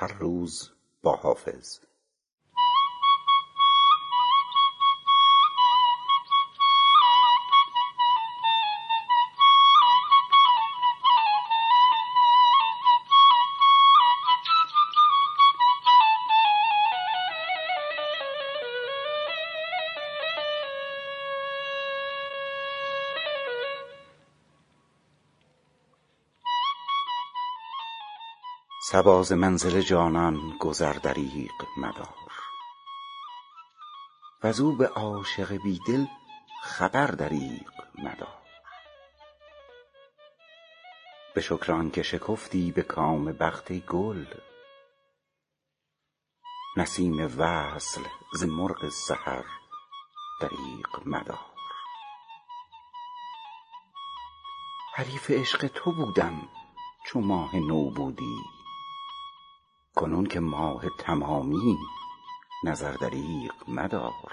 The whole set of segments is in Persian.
هر روز با حافظ. صبا ز منزل جانان گذر دریغ مدار. وزو به عاشق بی دل خبر دریغ مدار. به شکر آنکه شکفتی به کام بخت گل. نسیم وصل ز مرغ سحر دریغ مدار. حریف عشق تو بودم چو ماه نو بودی. کنون که ماه تمامی نظر دریغ مدار.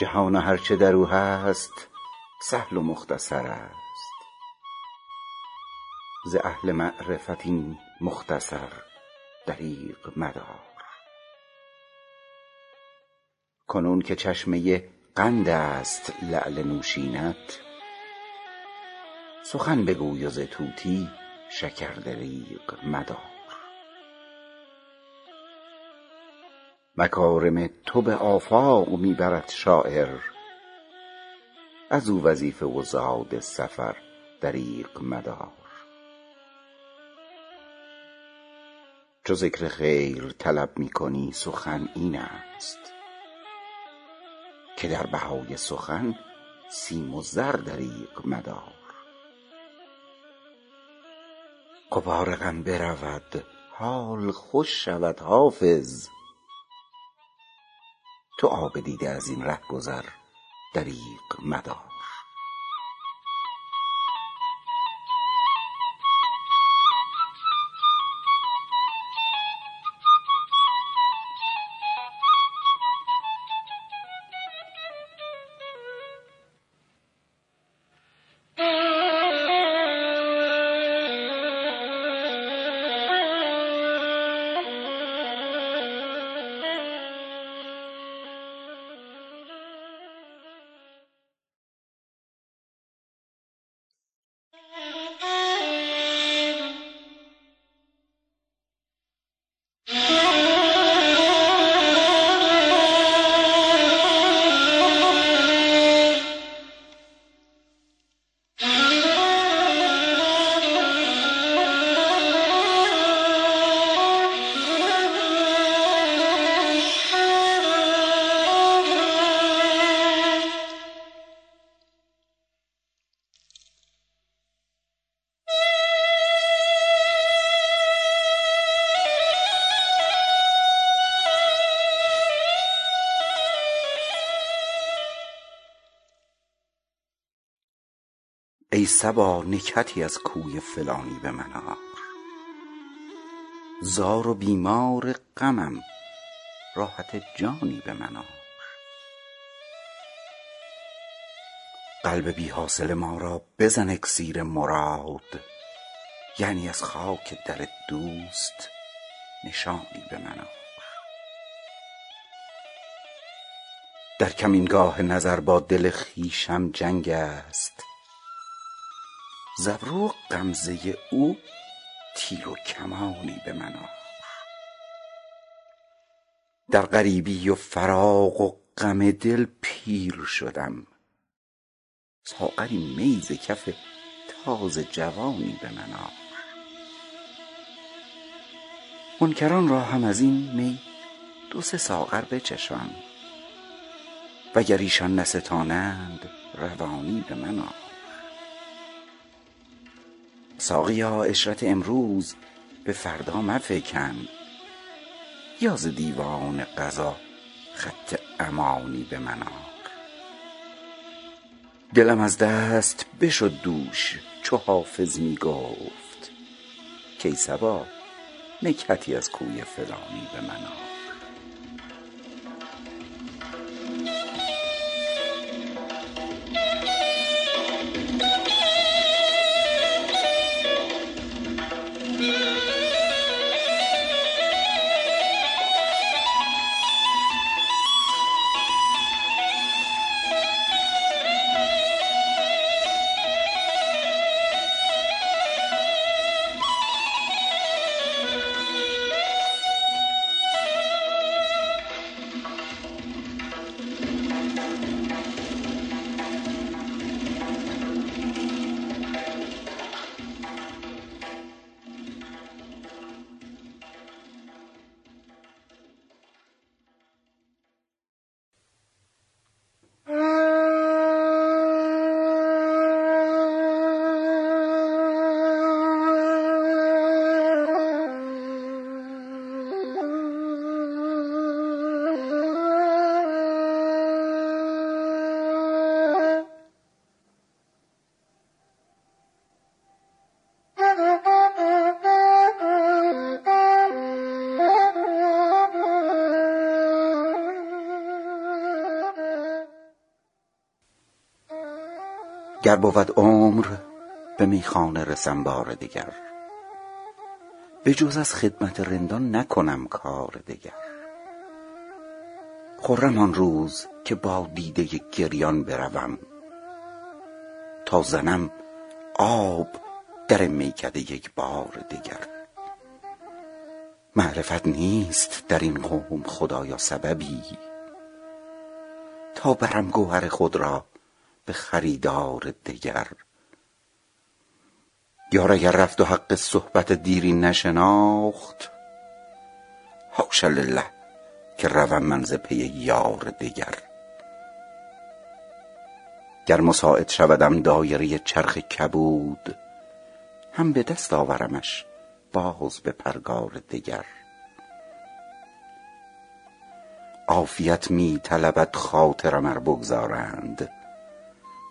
جهان هر چه در او هست سهل و مختصر است. ز اهل معرفت این مختصر دریغ مدار. کنون که چشمه قند است لعل نوشینت سخن بگوی و ز شکر دریغ مدار. مکارم تو به آفاق می برد شاعر ازو وظیفه و زاد سفر دریغ مدار. چو ذکر خیر طلب می کنی سخن این است که در بهای سخن سیم و زر دریغ مدار. غبار غم برود. حال خوش شود حافظ. تو آب دیده ازین رهگذر دریغ مدار. ای صبا نکهتی از کوی فلانی به من آر. زار و بیمار غمم راحت جانی به من آر. قلب بی حاصل ما را بزن اکسیر مراد یعنی از خاک در دوست نشانی به من آر. در کمینگاه نظر با دل خویشم جنگ است ز ابرو و غمزه او تیر و کمانی به من آر در غریبی و فراق و غم دل پیر شدم. ساغری می ز کف تازه جوانی به من آر منکران را هم ازین می دو سه ساغر بچشان وگر ایشان نستانند روانی به من آر ساقیا عشرت امروز به فردا مفکن. یا ز دیوان قضا خط امانی به من آر دلم از دست بشد دوش چو حافظ می گفت کای صبا نکهتی از کوی فلانی به من گر بود عمر به میخانه رسم بار دگر به جز از خدمت رندان نکنم کار دگر خرم آن روز که با دیده گریان بروم. تا زنم آب در میکده یک بار دگر معرفت نیست در این قوم خدایا سببی. تا برم گوهر خود را به خریدار دگر. یار اگر رفت و حق صحبت دیری نشناخت حاش لله که روم من ز پی یار دگر. گر مساعد شودم دایره چرخ کبود هم به دست آورمش باز به پرگار دگر. عافیت می طلبد خاطرم ار بگذارند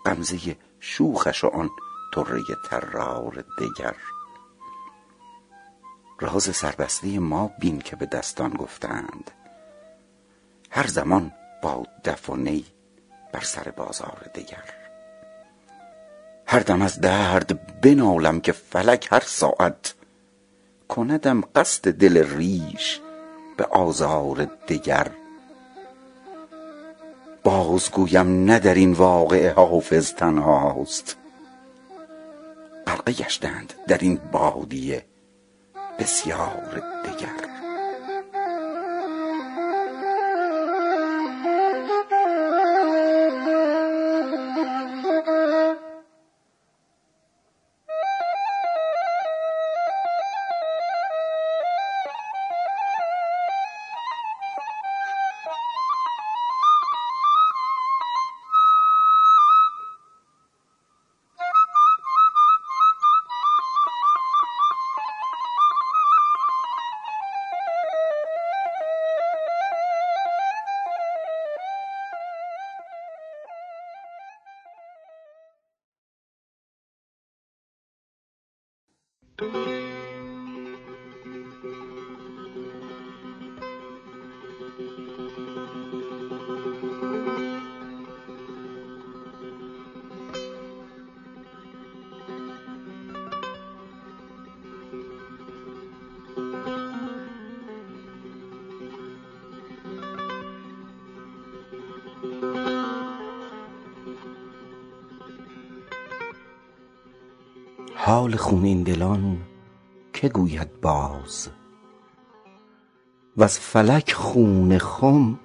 غمزه شوخش و آن طره طرار دگر. راز سربسته ما بین که به دستان گفتند. هر زمان با دف و نی بر سر بازار دگر. هر دم از درد بنالم که فلک هر ساعت. کندم قصد دل ریش به آزار دگر. باز گویم نه در این واقعه حافظ تنهاست. غرقه گشتند در این بادیه بسیار دگر. حال خونین دلان که گوید باز؟ وز فلک خون خم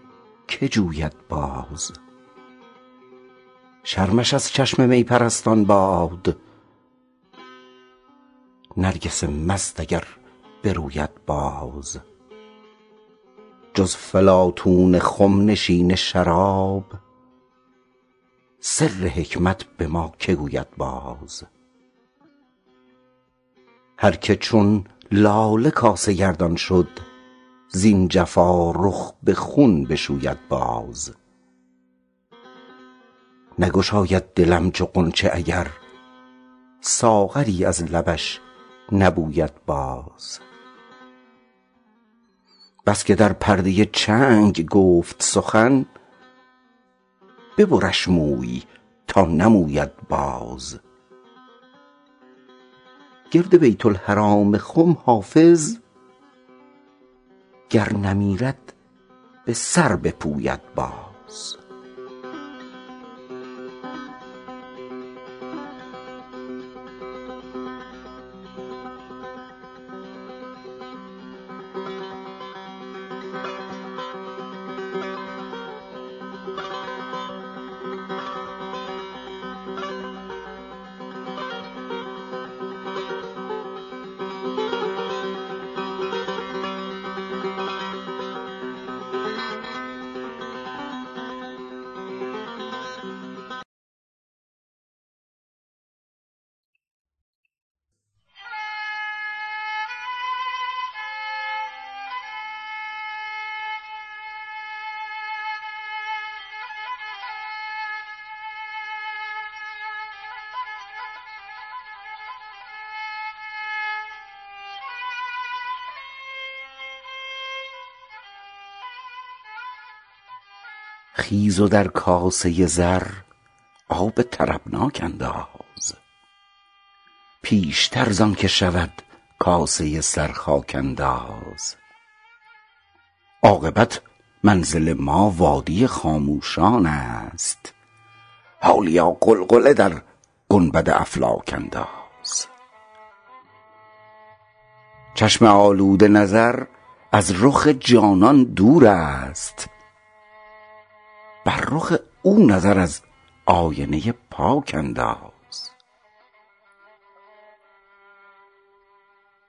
که جوید باز؟ شرمش از چشم می پرستان باد نرگس مست اگر بروید باز. جز فلاطون خم نشین شراب سر حکمت به ما که گوید باز؟ هر که چون لاله کاسه گردان شد زین جفا رخ به خون بشوید باز. نگشاید دلم چو غنچه اگر ساغری از لبش نبوید باز. بس که در پرده چنگ گفت سخن ببرش موی تا نموید باز. گرد بیت الحرام خم حافظ گر نمیرد به سر بپوید باز. خیز و در کاسه زر آب طربناک انداز. پیشتر زان که شود کاسه سرخاک انداز. عاقبت منزل ما وادی خاموشان است. حالیا غلغله در گنبد افلاک انداز. چشم آلوده نظر از رخ جانان دور است. بر رخ او نظر از آینه پاک انداز.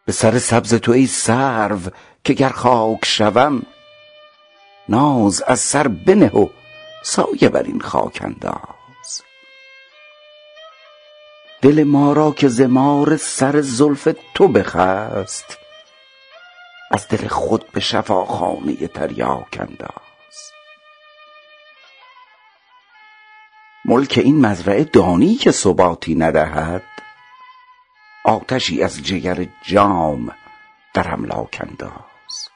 به سر سبز تو ای سرو که گر خاک شوم ناز از سر بنه و سایه بر این خاک انداز. دل ما را که ز مار سر زلف تو بخست از دل خود به شفاخانه تریاک انداز. ملک این مزرعه دانی که ثباتی ندهد. آتشی از جگر جام در املاک انداز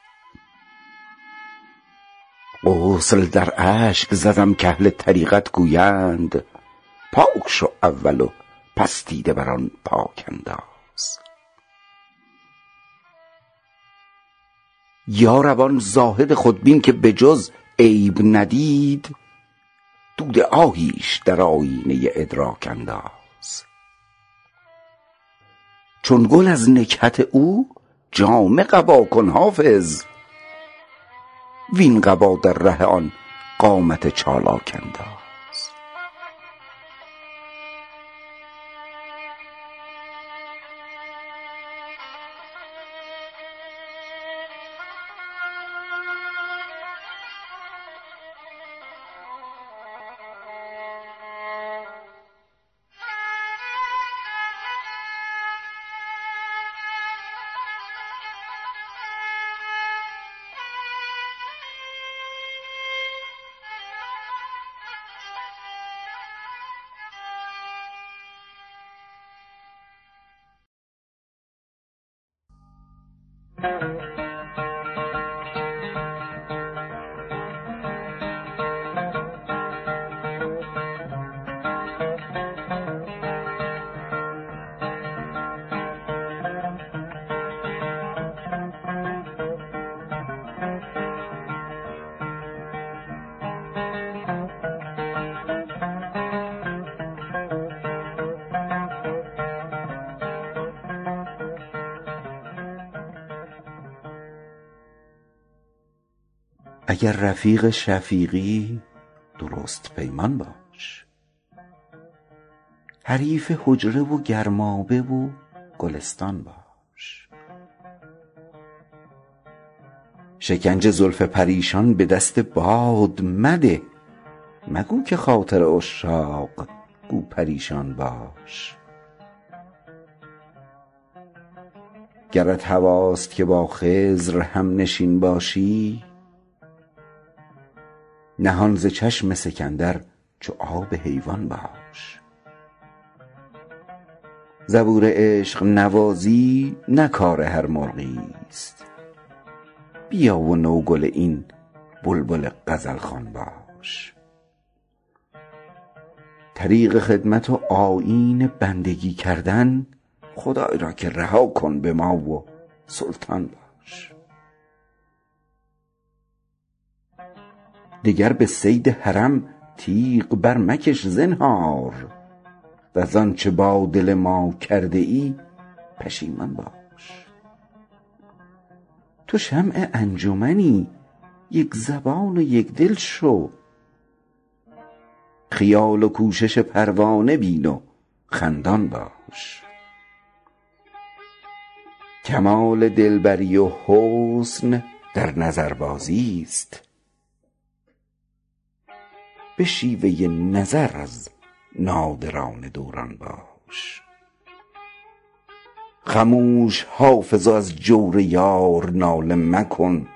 غسل در اشک زدم کاهل طریقت گویند پاک شو اول و پس دیده بر آن پاک انداز یارب آن زاهد خودبین که به جز عیب ندید دود آهیش در آیینه ادراک انداز. چون گل از نکهت او جامه قبا کن حافظ. وین قبا در ره آن قامت چالاک انداز. اگر رفیق شفیقی درست پیمان باش. حریف حجره و گرمابه و گلستان باش. شکنج زلف پریشان به دست باد مده. مگو که خاطر عشاق گو پریشان باش. گرت هواست که با خضر همنشین باشی نهان ز چشم سکندر چو آب حیوان باش. زبور عشق نوازی نه کار هر مرغی است. بیا و نوگل این بلبل غزل خوان باش. طریق خدمت و آیین بندگی کردن خدای را که رها کن به ما و سلطان باش. دگر به صید حرم تیغ بر مکش زنهار وز آنچه با دل ما کرده ای پشیمان باش. تو شمع انجمنی یک زبان و یک دل شو. خیال و کوشش پروانه بین و خندان باش. کمال دلبری و حسن در نظربازی است. به شیوه نظر از نادران دوران باش. خموش حافظ از جور یار ناله مکن.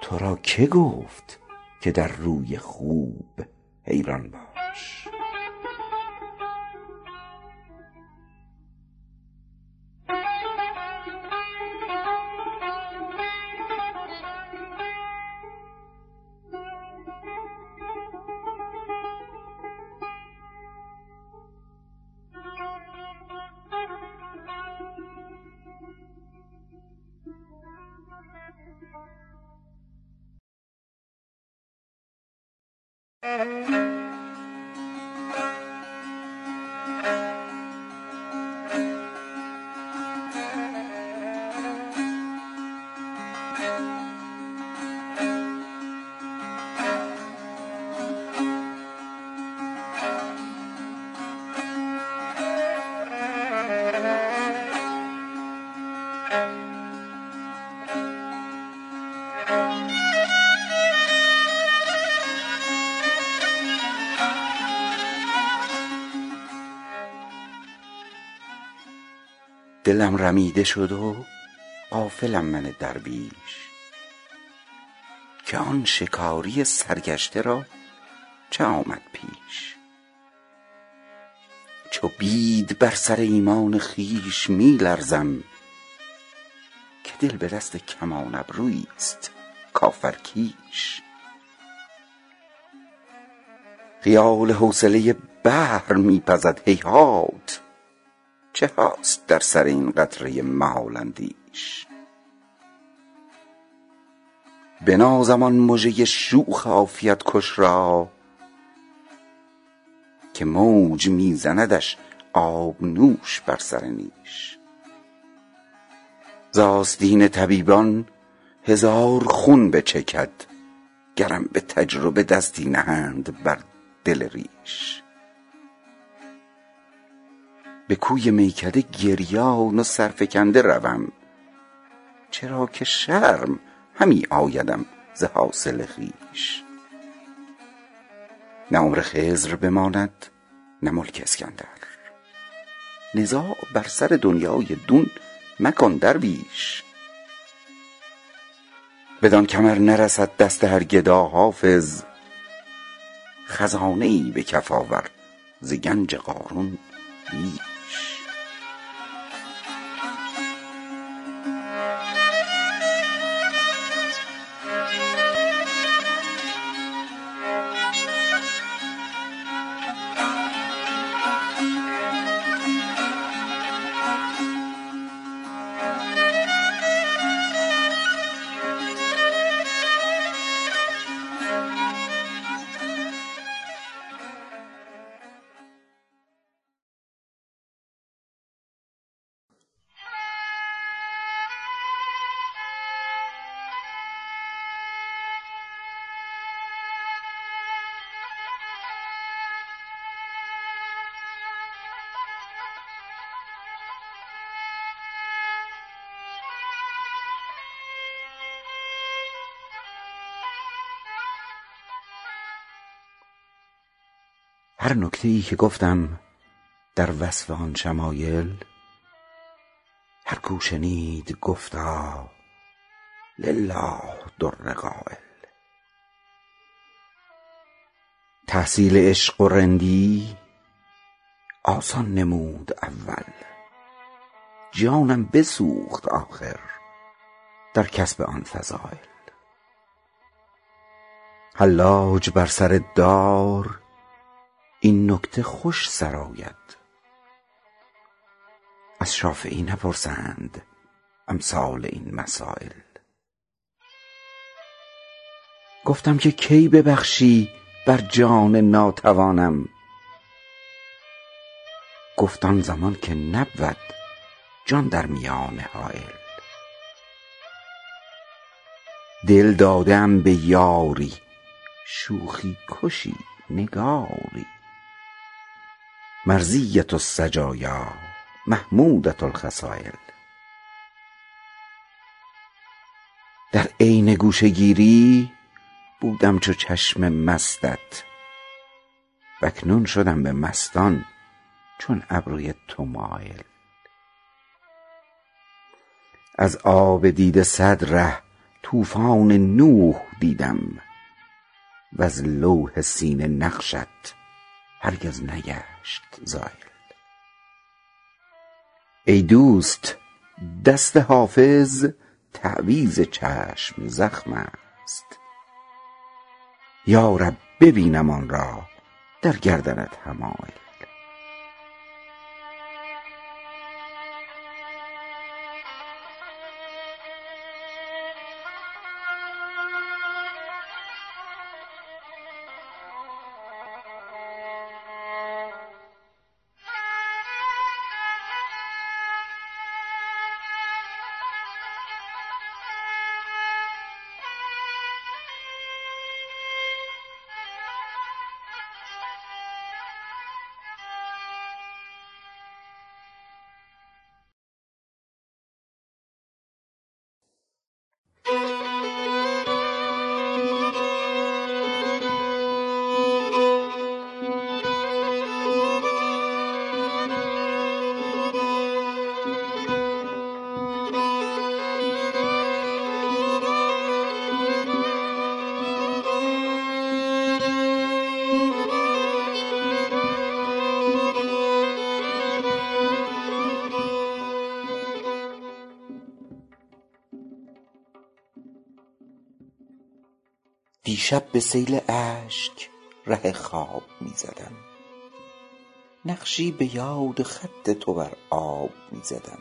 تو را که گفت که در روی خوب حیران باش. دلم رمیده شد و غافلم من درویش که آن شکاری سرگشته را چه آمد پیش؟ چو بید بر سر ایمان خویش می لرزم که دل به دست کمان ابرویست کافرکیش خیال حوصله بحر می پزد هیهات. چه هاست در سر این قطره محال اندیش؟ بنازم آن مژه شوخ عافیت کش را که موج می زندش آبنوش بر سر نیش. ز طبیبان هزار خون بچکد گرم به تجربه دستی نهند بر دل ریش. به کوی میکده گریان و سرفکنده روم. چرا که شرم همی آیدم ز حاصل خویش. نه عمر خضر بماند نه ملک اسکندر. نزاع بر سر دنیای دون مکن درویش. بدان کمر نرسد دست هر گدا حافظ خزانه ای به کف آور ز گنج قارون بیش. هر نکته ای که گفتم در وصف آن شمایل هر کو شنید گفتا لله در قایل تحصیل عشق و رندی آسان نمود اول. جانم بسوخت آخر در کسب آن فضایل. حلاج بر سر دار این نکته خوش سرآید از شافعی نپرسند امثال این مسایل گفتم که کی ببخشی بر جان ناتوانم. گفت آن زمان که نبود جان در میان حایل دل داده ام به یاری شوخی کشی نگاری. مرضیة السجایا محمودة الخصایل در عین گوشه گیری بودم چو چشم مستت واکنون شدم به مستان چون ابروی تو مایل. از آب دیده صد ره طوفان نوح دیدم وز لوح سینه نقشت هرگز نگشت زایل. ای دوست دست حافظ تعویذ چشم زخم است. یا رب ببینم آن را در گردنت حمایل دیشب به سیل اشک ره خواب می زدم. نقشی به یاد خط تو بر آب می زدم.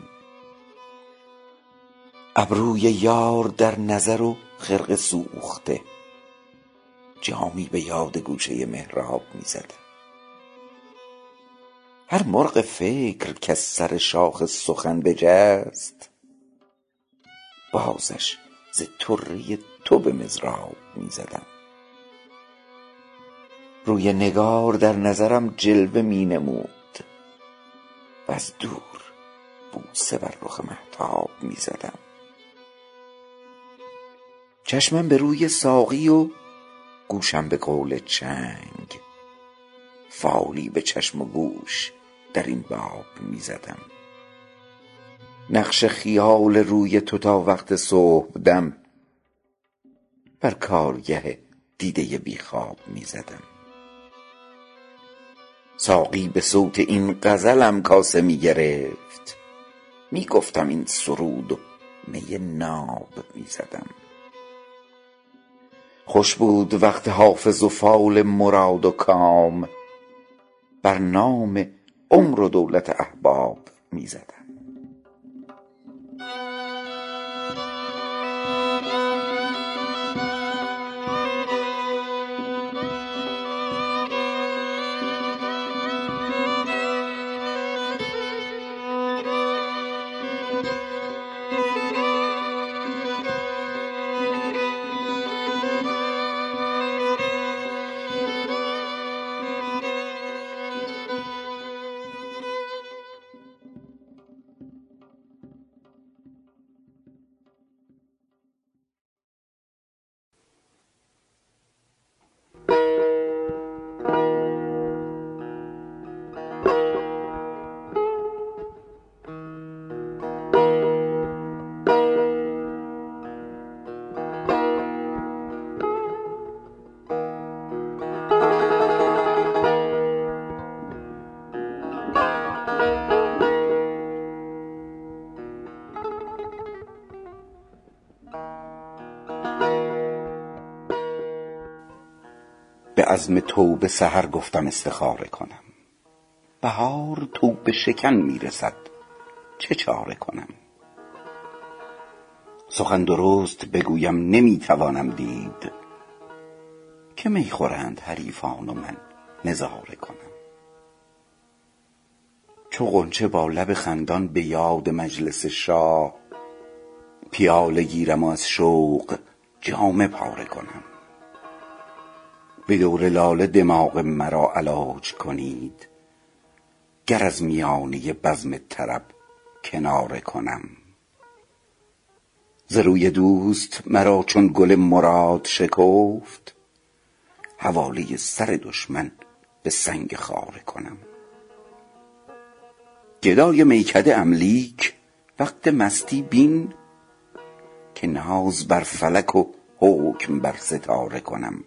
ابروی یار در نظر و خرقه سوخته. جامی به یاد گوشه محراب می زدم. هر مرغ فکر کز سر شاخ سخن بجست. بازش ز طره تو به مضراب می زدم روی نگار در نظرم جلوه می نمود وز دور بوسه بر رخ مهتاب می زدم چشمم به روی ساقی و گوشم به قول چنگ. فالی به چشم و گوش در این باب می زدم نقش خیال روی تو تا وقت صبحدم بر کارگه دیده بی خواب می زدم ساقی به صوت این غزلم کاسه می گفتم این سرود و می ناب می زدم خوش بود وقت حافظ و فال مراد و کام. بر نام عمر و دولت احباب می عزم توبه سحر گفتم استخاره کنم. بهار توبه شکن می رسد چه چاره کنم؟ سخن درست بگویم نمی توانم دید که می خورند حریفان و من نظاره کنم. چو غنچه با لب خندان به یاد مجلس شاه پیاله گیرم و از شوق جامه پاره کنم. به دور لاله دماغ مرا علاج کنید. گر از میانه بزم طرب کناره کنم. ز روی دوست مرا چون گل مراد شکفت حواله سر دشمن به سنگ خاره کنم. گدای میکده ام لیک وقت مستی بین که ناز بر فلک و حکم بر ستاره کنم.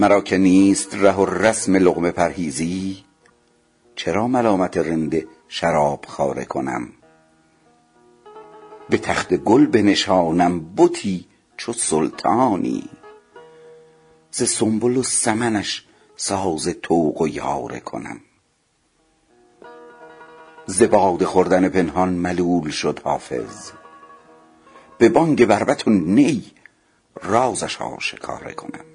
مرا که نیست ره و رسم لقمه پرهیزی چرا ملامت رند شراب خواره کنم؟ به تخت گل بنشانم بتی چو سلطانی ز سنبل و سمنش ساز طوق و یاره کنم. ز باده خوردن پنهان ملول شد حافظ به بانگ بربط و نی رازش آشکاره کنم.